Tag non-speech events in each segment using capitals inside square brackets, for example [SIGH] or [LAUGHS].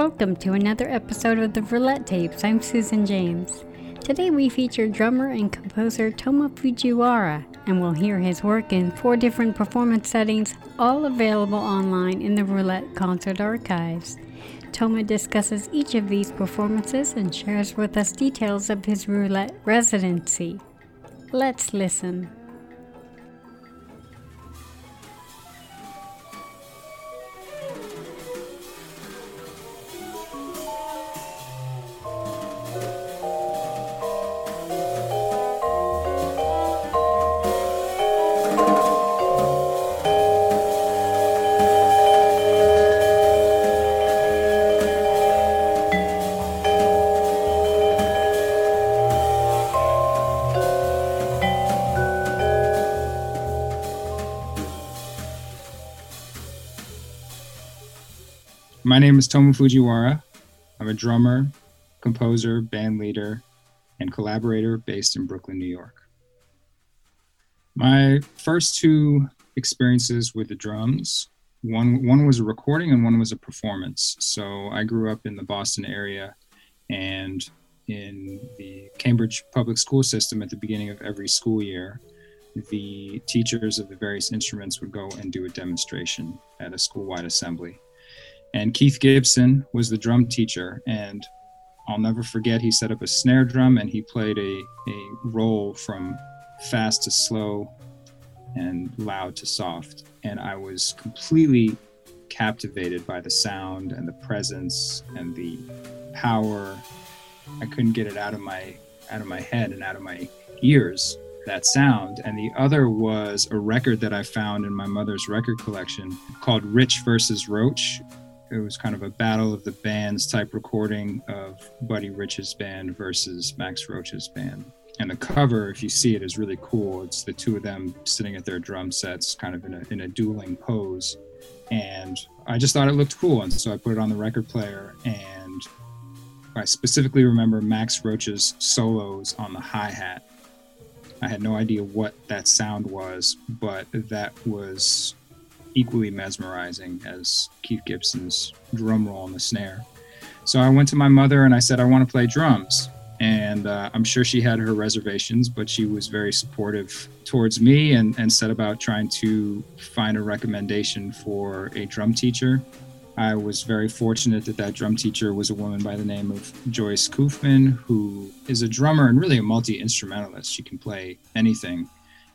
Welcome to another episode of the Roulette Tapes. I'm Susan James. Today we feature drummer and composer Tomas Fujiwara, and we'll hear his work in four different performance settings, all available online in the Roulette Concert Archives. Tomas discusses each of these performances and shares with us details of his roulette residency. Let's listen. My name is Tomas Fujiwara. I'm a drummer, composer, band leader, and collaborator based in Brooklyn, New York. My first two experiences with the drums, one one was a recording and one was a performance. So I grew up in the Boston area and in the Cambridge public school system at the beginning of every school year, the teachers of the various instruments would go and do a demonstration at a school-wide assembly and Keith Gibson was the drum teacher. And I'll never forget, he set up a snare drum and he played a, a roll from fast to slow and loud to soft. And I was completely captivated by the sound and the presence and the power. I couldn't get it out of my out of my head and out of my ears that sound. And the other was a record that I found in my mother's record collection called Rich versus Roach it was kind of a battle of the bands type recording of Buddy Rich's band versus Max Roach's band. And the cover, if you see it, is really cool. It's the two of them sitting at their drum sets, kind of in a, in a dueling pose. And I just thought it looked cool. And so I put it on the record player. And I specifically remember Max Roach's solos on the hi hat. I had no idea what that sound was, but that was equally mesmerizing as Keith Gibson's drum roll on the snare. So I went to my mother and I said, I want to play drums. And uh, I'm sure she had her reservations, but she was very supportive towards me and, and set about trying to find a recommendation for a drum teacher. I was very fortunate that that drum teacher was a woman by the name of Joyce Kouffman, who is a drummer and really a multi instrumentalist. She can play anything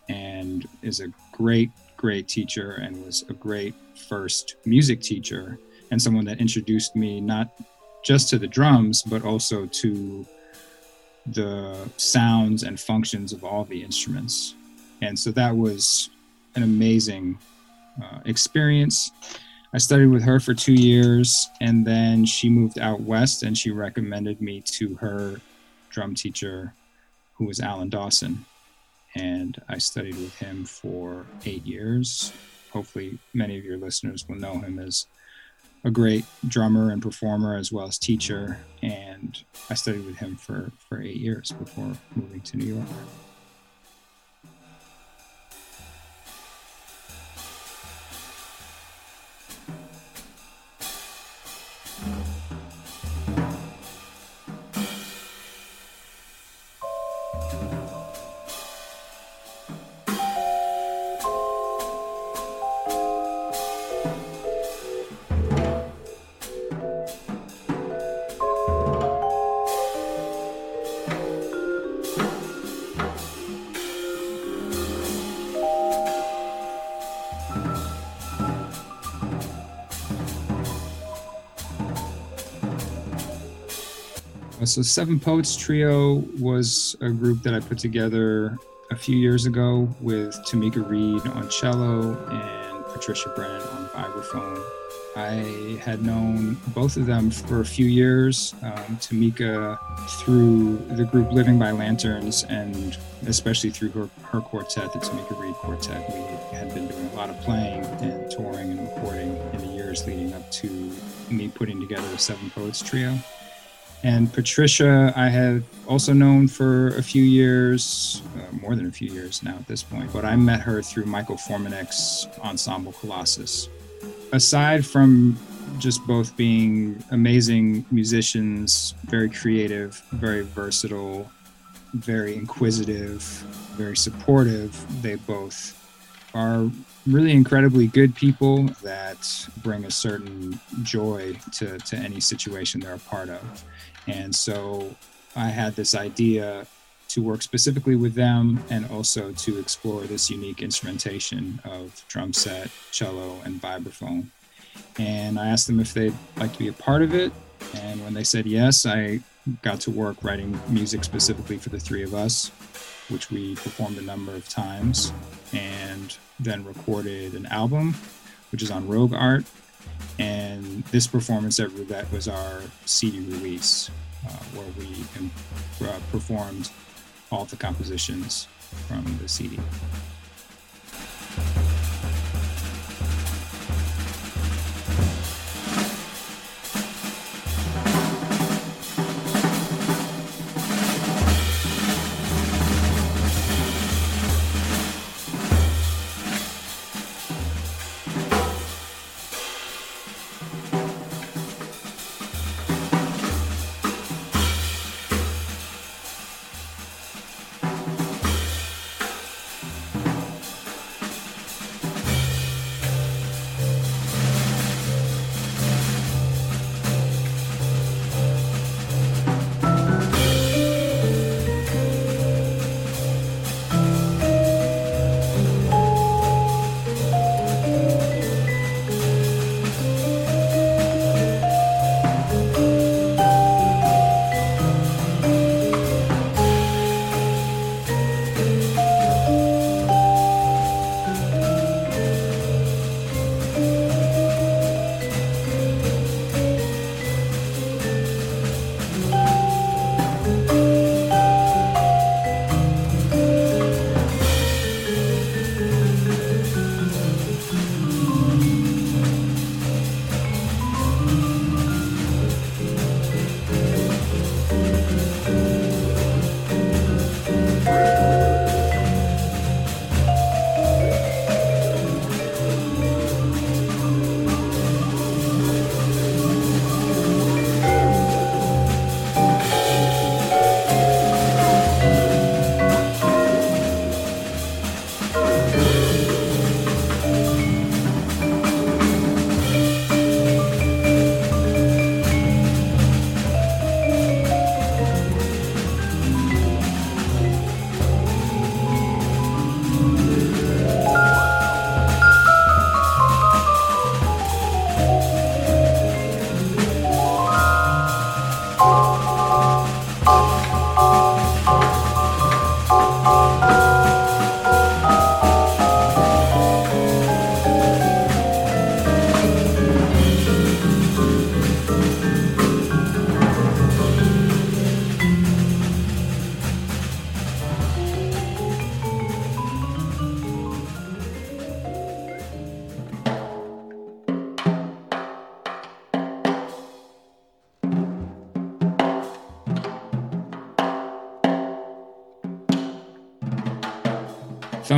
and is a great great teacher and was a great first music teacher and someone that introduced me not just to the drums but also to the sounds and functions of all the instruments. And so that was an amazing uh, experience. I studied with her for two years and then she moved out west and she recommended me to her drum teacher who was alan dawson and I studied with him for eight years. Hopefully, many of your listeners will know him as a great drummer and performer as well as teacher. And I studied with him for, for eight years before moving to New York. So Seven Poets Trio was a group that I put together a few years ago with Tomeka Reid on cello and Patricia Brennan on vibraphone. I had known both of them for a few years. Um, Tomeka through the group Living by Lanterns, and especially through her, her quartet, the Tomeka Reid Quartet. We had been doing a lot of playing and touring and recording in the years leading up to me putting together the Seven Poets Trio. And Patricia, I have also known for a few years, uh, more than a few years now at this point, but I met her through Michael Formanek's ensemble Kolossus. Aside from just both being amazing musicians, very creative, very versatile, very inquisitive, very supportive, they both are really incredibly good people that bring a certain joy to, to any situation they're a part of. And so I had this idea to work specifically with them and also to explore this unique instrumentation of drum set, cello, and vibraphone. And I asked them if they'd like to be a part of it. And when they said yes, I got to work writing music specifically for the three of us, which we performed a number of times, and then recorded an album, which is on Rogue Art, and this performance at Roulette was our CD release, uh, where we uh, performed all the compositions from the CD.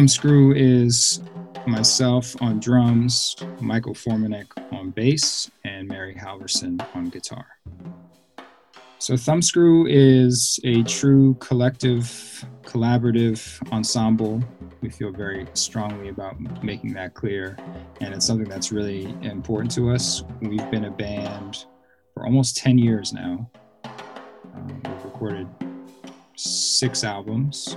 Thumbscrew is myself on drums, Michael Formanek on bass, and Mary Halvorson on guitar. So Thumbscrew is a true collective, collaborative ensemble. We feel very strongly about making that clear, and it's something that's really important to us. We've been a band for almost 10 years now. Um, we've recorded six albums,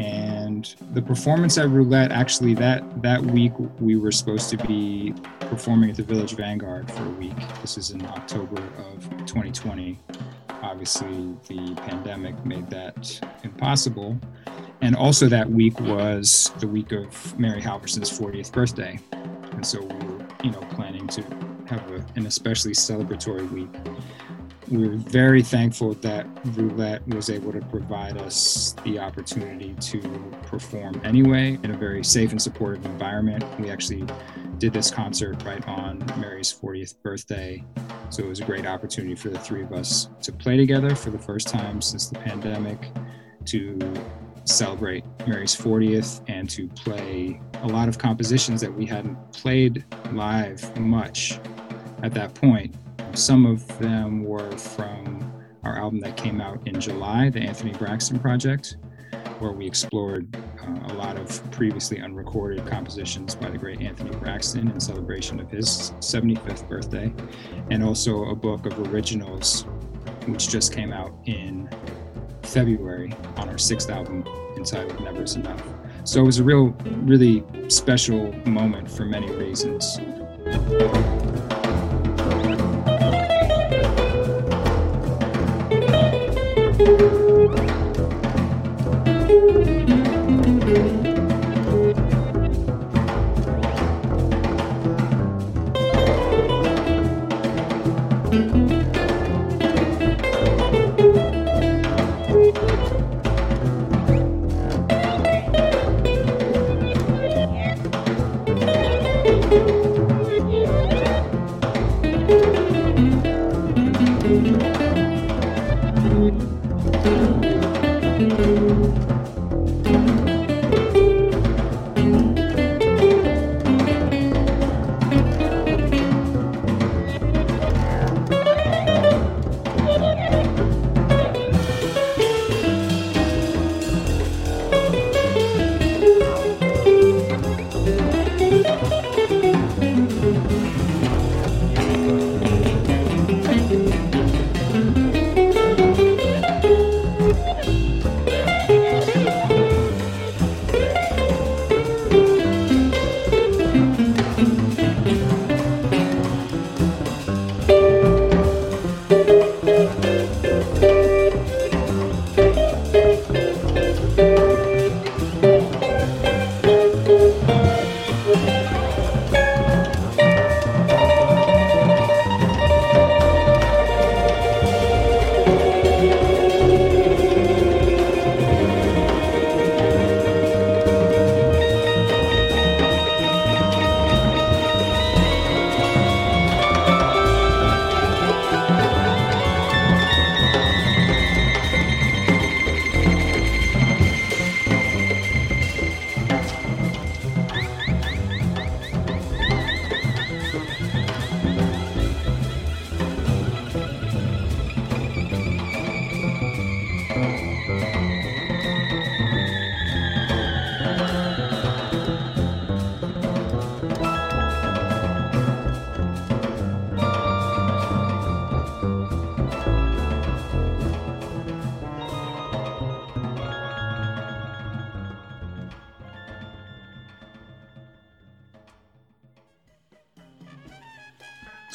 and the performance at Roulette actually that that week we were supposed to be performing at the Village Vanguard for a week. This is in October of 2020. Obviously, the pandemic made that impossible, and also that week was the week of Mary Halvorson's 40th birthday. And so we were, you know, planning to have a, an especially celebratory week. We were very thankful that Roulette was able to provide us the opportunity to perform anyway in a very safe and supportive environment. We actually did this concert right on Mary's 40th birthday. So it was a great opportunity for the three of us to play together for the first time since the pandemic, to celebrate Mary's 40th and to play a lot of compositions that we hadn't played live much at that point. Some of them were from our album that came out in July, the Anthony Braxton Project, where we explored uh, a lot of previously unrecorded compositions by the great Anthony Braxton in celebration of his 75th birthday, and also a book of originals, which just came out in February on our sixth album entitled Never Is Enough. So it was a real, really special moment for many reasons.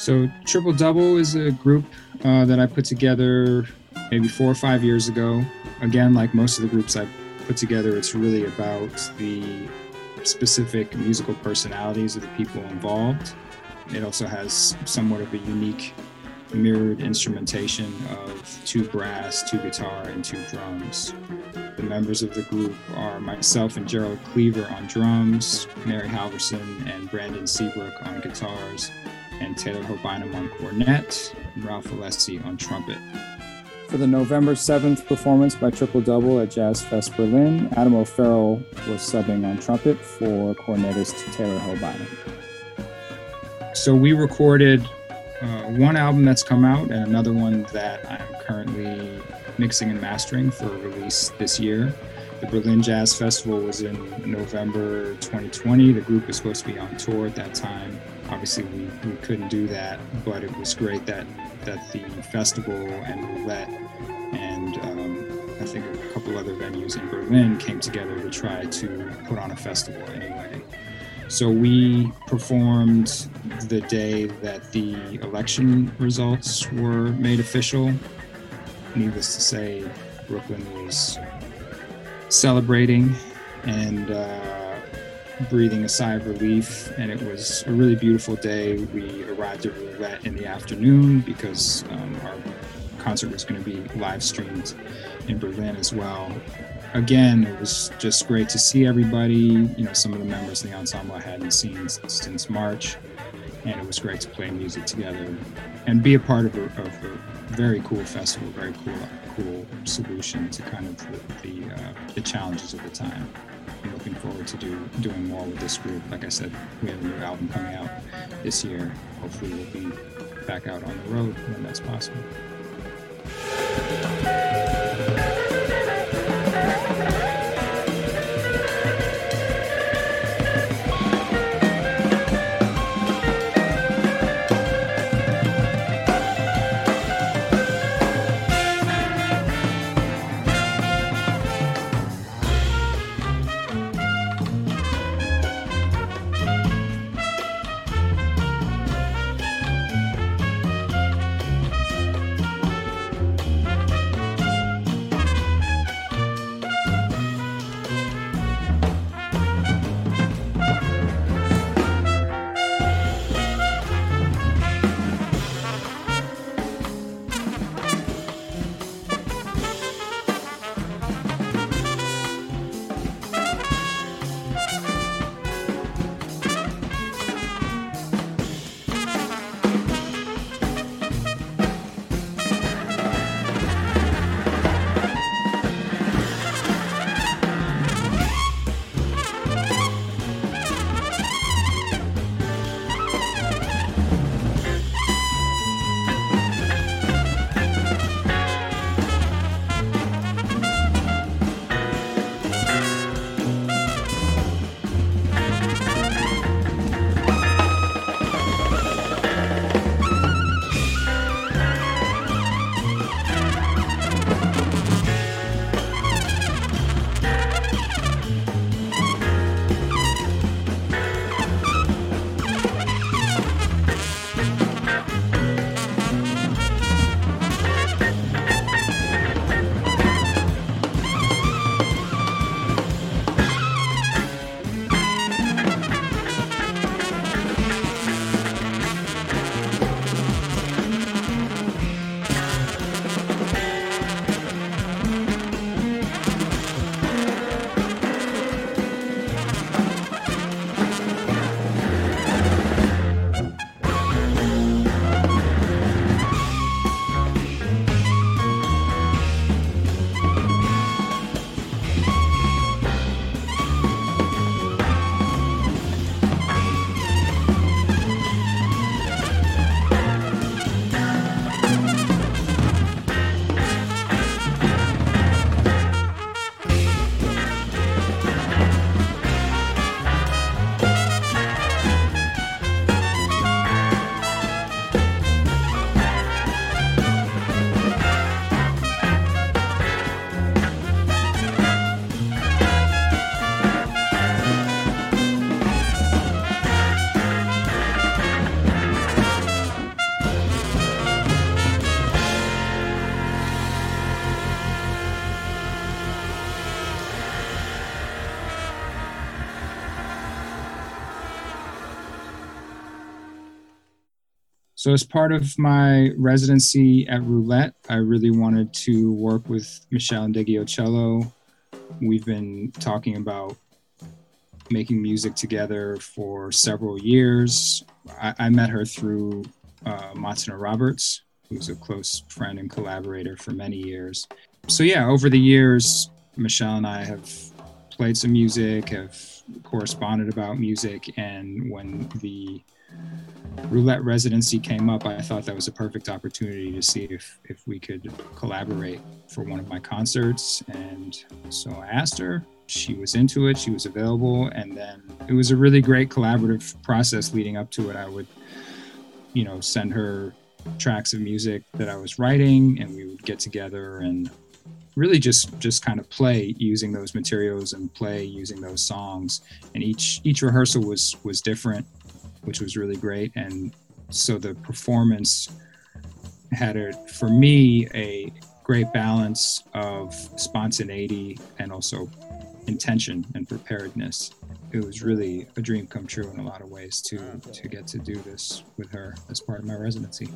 So Triple Double is a group uh, that I put together maybe four or five years ago. Again, like most of the groups I put together, it's really about the specific musical personalities of the people involved. It also has somewhat of a unique mirrored instrumentation of two brass, two guitar, and two drums. The members of the group are myself and Gerald Cleaver on drums, Mary Halvorson and Brandon Seabrook on guitars, and Taylor Ho Bynum on cornet, and Ralph Alessi on trumpet. For the November 7th performance by Triple Double at Jazz Fest Berlin, Adam O'Farrill was subbing on trumpet for cornetist Taylor Ho Bynum. So we recorded uh, one album that's come out and another one that I'm currently mixing and mastering for release this year. The Berlin Jazz Festival was in November 2020. The group was supposed to be on tour at that time obviously we, we couldn't do that, but it was great that that the festival and roulette and um, I think a couple other venues in Berlin came together to try to put on a festival anyway. So we performed the day that the election results were made official. Needless to say, Brooklyn was celebrating and uh, breathing a sigh of relief. And it was a really beautiful day. We arrived at Roulette in the afternoon because um, our concert was going to be live streamed in Berlin as well. Again, it was just great to see everybody. You know, some of the members of the ensemble I hadn't seen since March, and it was great to play music together and be a part of a, of a very cool festival, very cool, cool solution to kind of the the, uh, the challenges of the time. Looking forward to do doing more with this group. Like I said, we have a new album coming out this year. Hopefully, we'll be back out on the road when that's possible. So, as part of my residency at Roulette, I really wanted to work with Meshell and Ndegeocello. We've been talking about making music together for several years. I, I met her through uh, Matana Roberts, who's a close friend and collaborator for many years. So, yeah, over the years, Meshell and I have played some music, have corresponded about music, and when the roulette residency came up, I thought that was a perfect opportunity to see if, if we could collaborate for one of my concerts. And so I asked her, she was into it, she was available. And then it was a really great collaborative process leading up to it. I would, you know, send her tracks of music that I was writing and we would get together and really just just kind of play using those materials and play using those songs and each each rehearsal was was different which was really great. And so the performance had a, for me, a great balance of spontaneity and also intention and preparedness. It was really a dream come true in a lot of ways to to get to do this with her as part of my residency.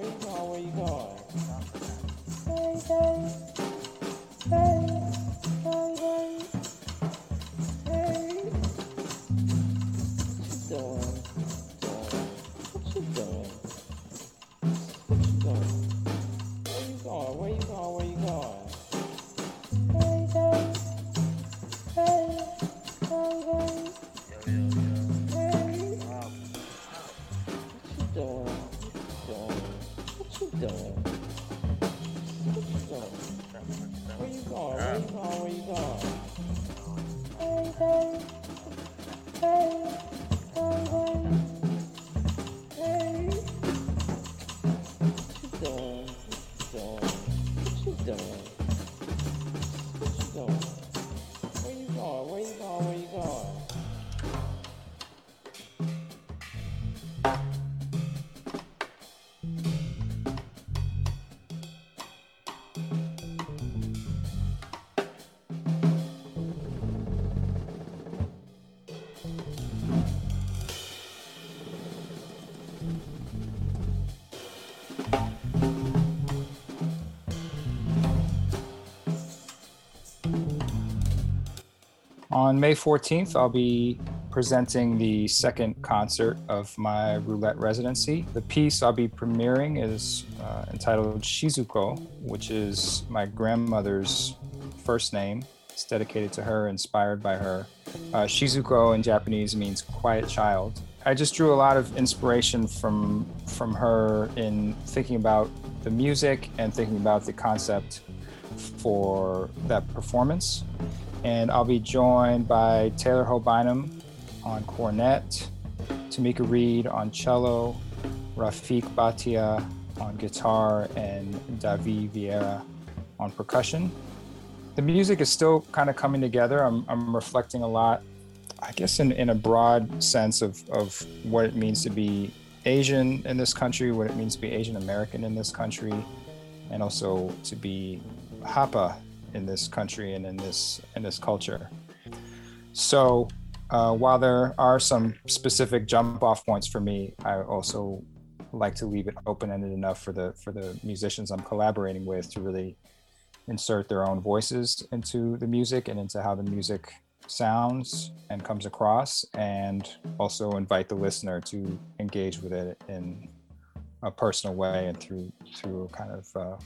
You going? Where you going? On May 14th, I'll be presenting the second concert of my roulette residency. The piece I'll be premiering is uh, entitled Shizuko, which is my grandmother's first name. It's dedicated to her, inspired by her. Uh, Shizuko in Japanese means quiet child. I just drew a lot of inspiration from from her in thinking about the music and thinking about the concept for that performance and I'll be joined by Taylor Ho Bynum on cornet, Tomeka Reid on cello, Rafiq Bhatia on guitar, and Davi Vieira on percussion. The music is still kind of coming together. I'm, I'm reflecting a lot, I guess, in, in a broad sense of, of what it means to be Asian in this country, what it means to be Asian American in this country, and also to be Hapa in this country and in this in this culture. So uh, while there are some specific jump off points for me, I also like to leave it open ended enough for the for the musicians I'm collaborating with to really insert their own voices into the music and into how the music sounds and comes across, and also invite the listener to engage with it in a personal way and through through kind of uh,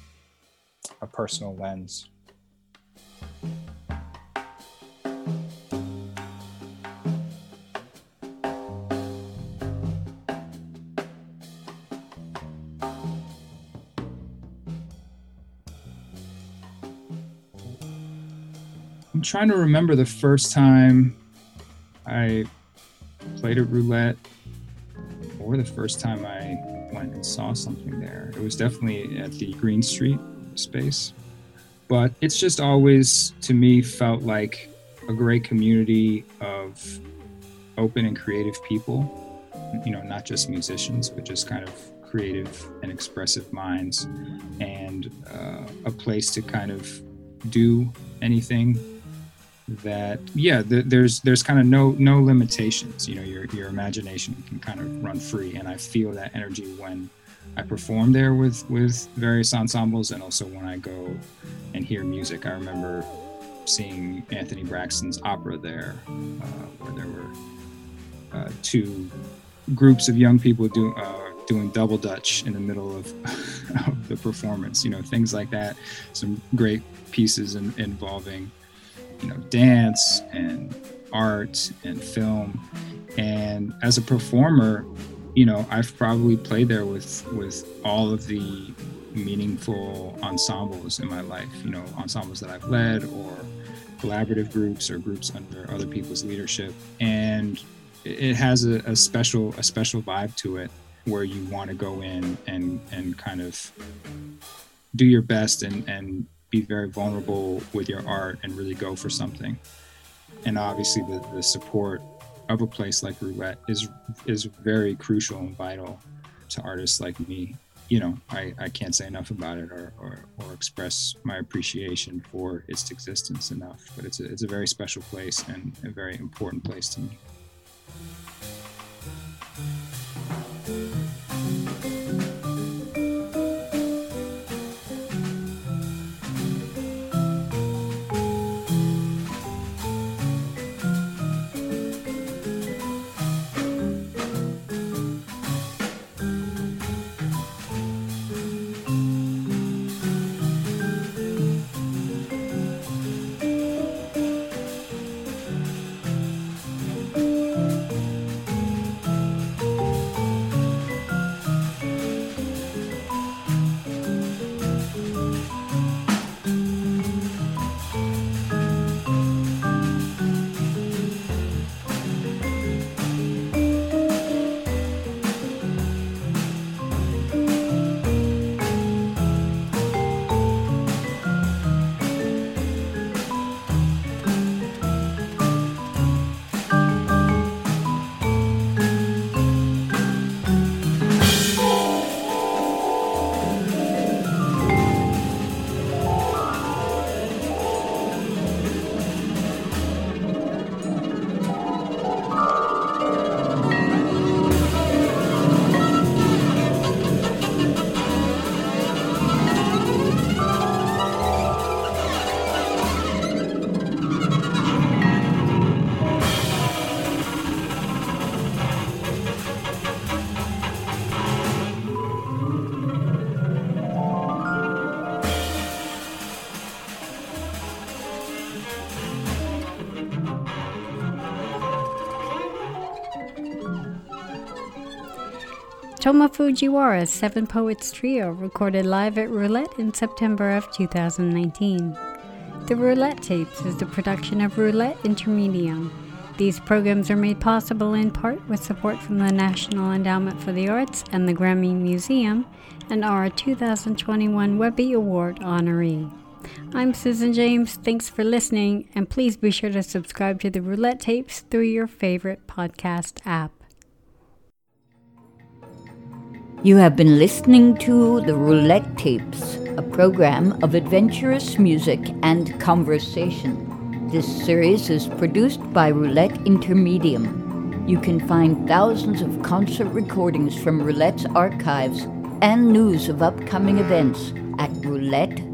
a personal lens. I'm trying to remember the first time I played at roulette or the first time I went and saw something there. It was definitely at the Green Street space. But it's just always, to me, felt like a great community of open and creative people. You know, not just musicians, but just kind of creative and expressive minds, and uh, a place to kind of do anything that yeah th- there's there's kind of no no limitations you know your your imagination can kind of run free and i feel that energy when i perform there with with various ensembles and also when i go and hear music i remember seeing anthony braxton's opera there uh, where there were uh, two groups of young people do, uh, doing double dutch in the middle of, [LAUGHS] of the performance you know things like that. Some great pieces in, involving you know dance and art and film. And as a performer you know i've probably played there with with all of the meaningful ensembles in my life you know ensembles that i've led or collaborative groups or groups under other people's leadership and it has a, a special a special vibe to it where you want to go in and and kind of do your best and and be very vulnerable with your art and really go for something. And obviously, the, the support of a place like Roulette is is very crucial and vital to artists like me. you know, I, I can't say enough about it or, or, or express my appreciation for its existence enough. But it's a, it's a very special place and a very important place to me. Tomas Fujiwara's Seven Poets Trio recorded live at Roulette in September of 2019. The Roulette Tapes is the production of Roulette Intermedium. These programs are made possible in part with support from the National Endowment for the Arts and the Grammy Museum and are a 2021 Webby Award honoree. I'm Susan James. Thanks for listening, and please be sure to subscribe to the Roulette Tapes through your favorite podcast app. You have been listening to The Roulette Tapes, a program of adventurous music and conversation. This series is produced by Roulette Intermedium. You can find thousands of concert recordings from Roulette's archives and news of upcoming events at roulette.org.